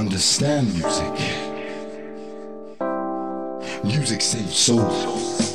Understand music. Music saves souls.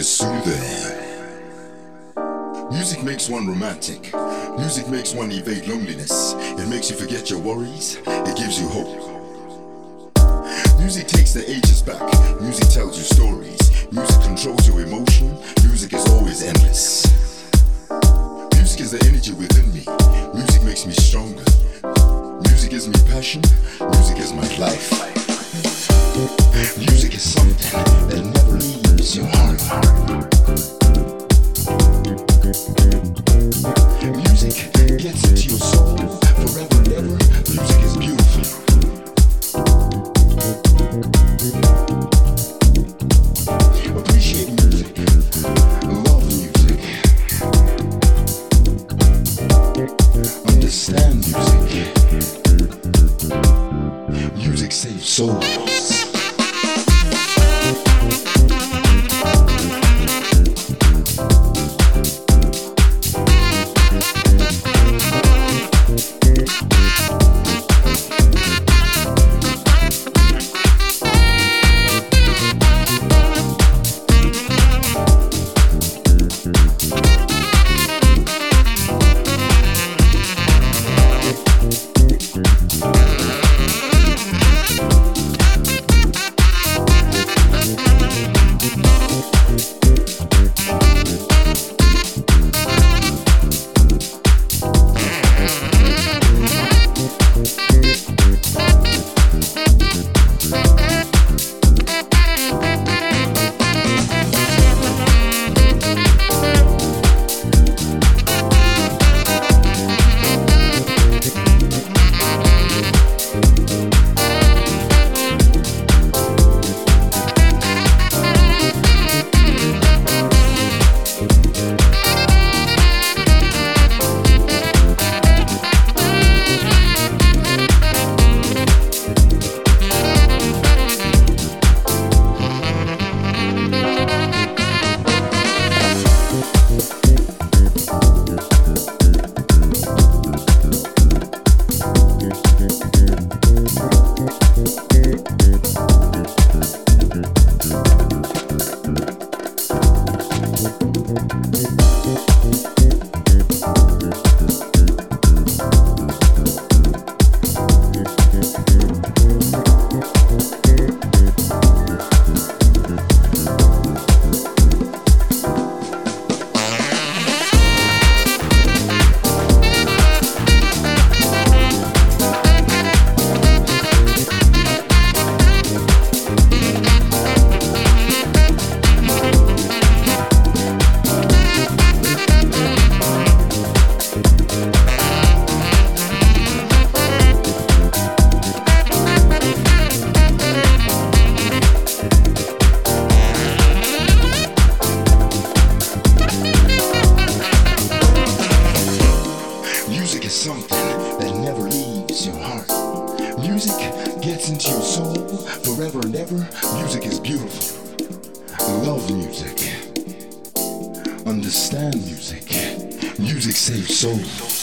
Is soothing. Music makes one romantic. Music makes one evade loneliness. It makes you forget your worries. It gives you hope. Music takes the ages back. Music tells you stories. Music controls your emotion. Music is always endless. Music is the energy within me. Music makes me stronger. Music gives me passion. Music is my life. Music is something that never leaves your heart Music gets into your soul forever and ever. Music is beautiful. Taps into your soul forever and ever. Music is beautiful. Love music. Understand music. Music saves souls.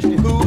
60 who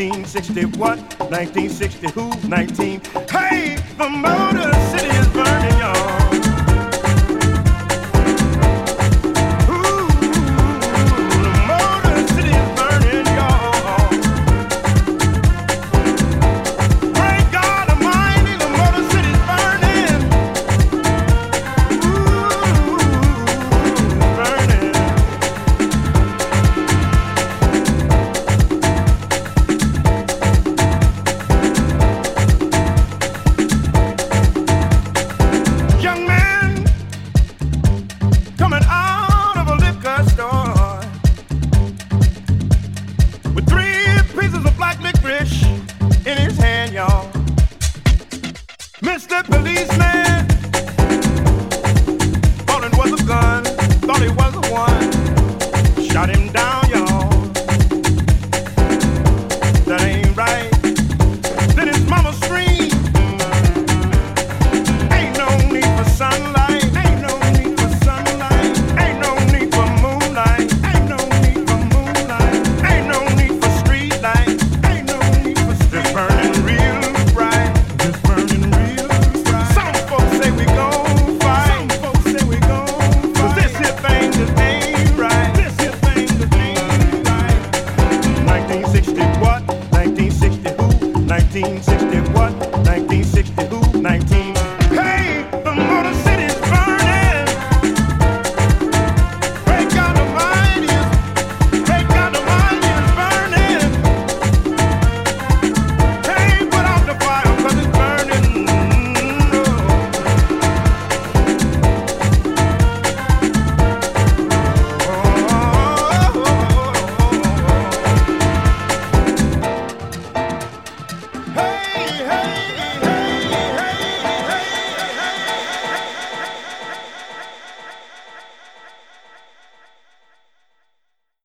1960 what? 1960 who? 19. Hey, the Motor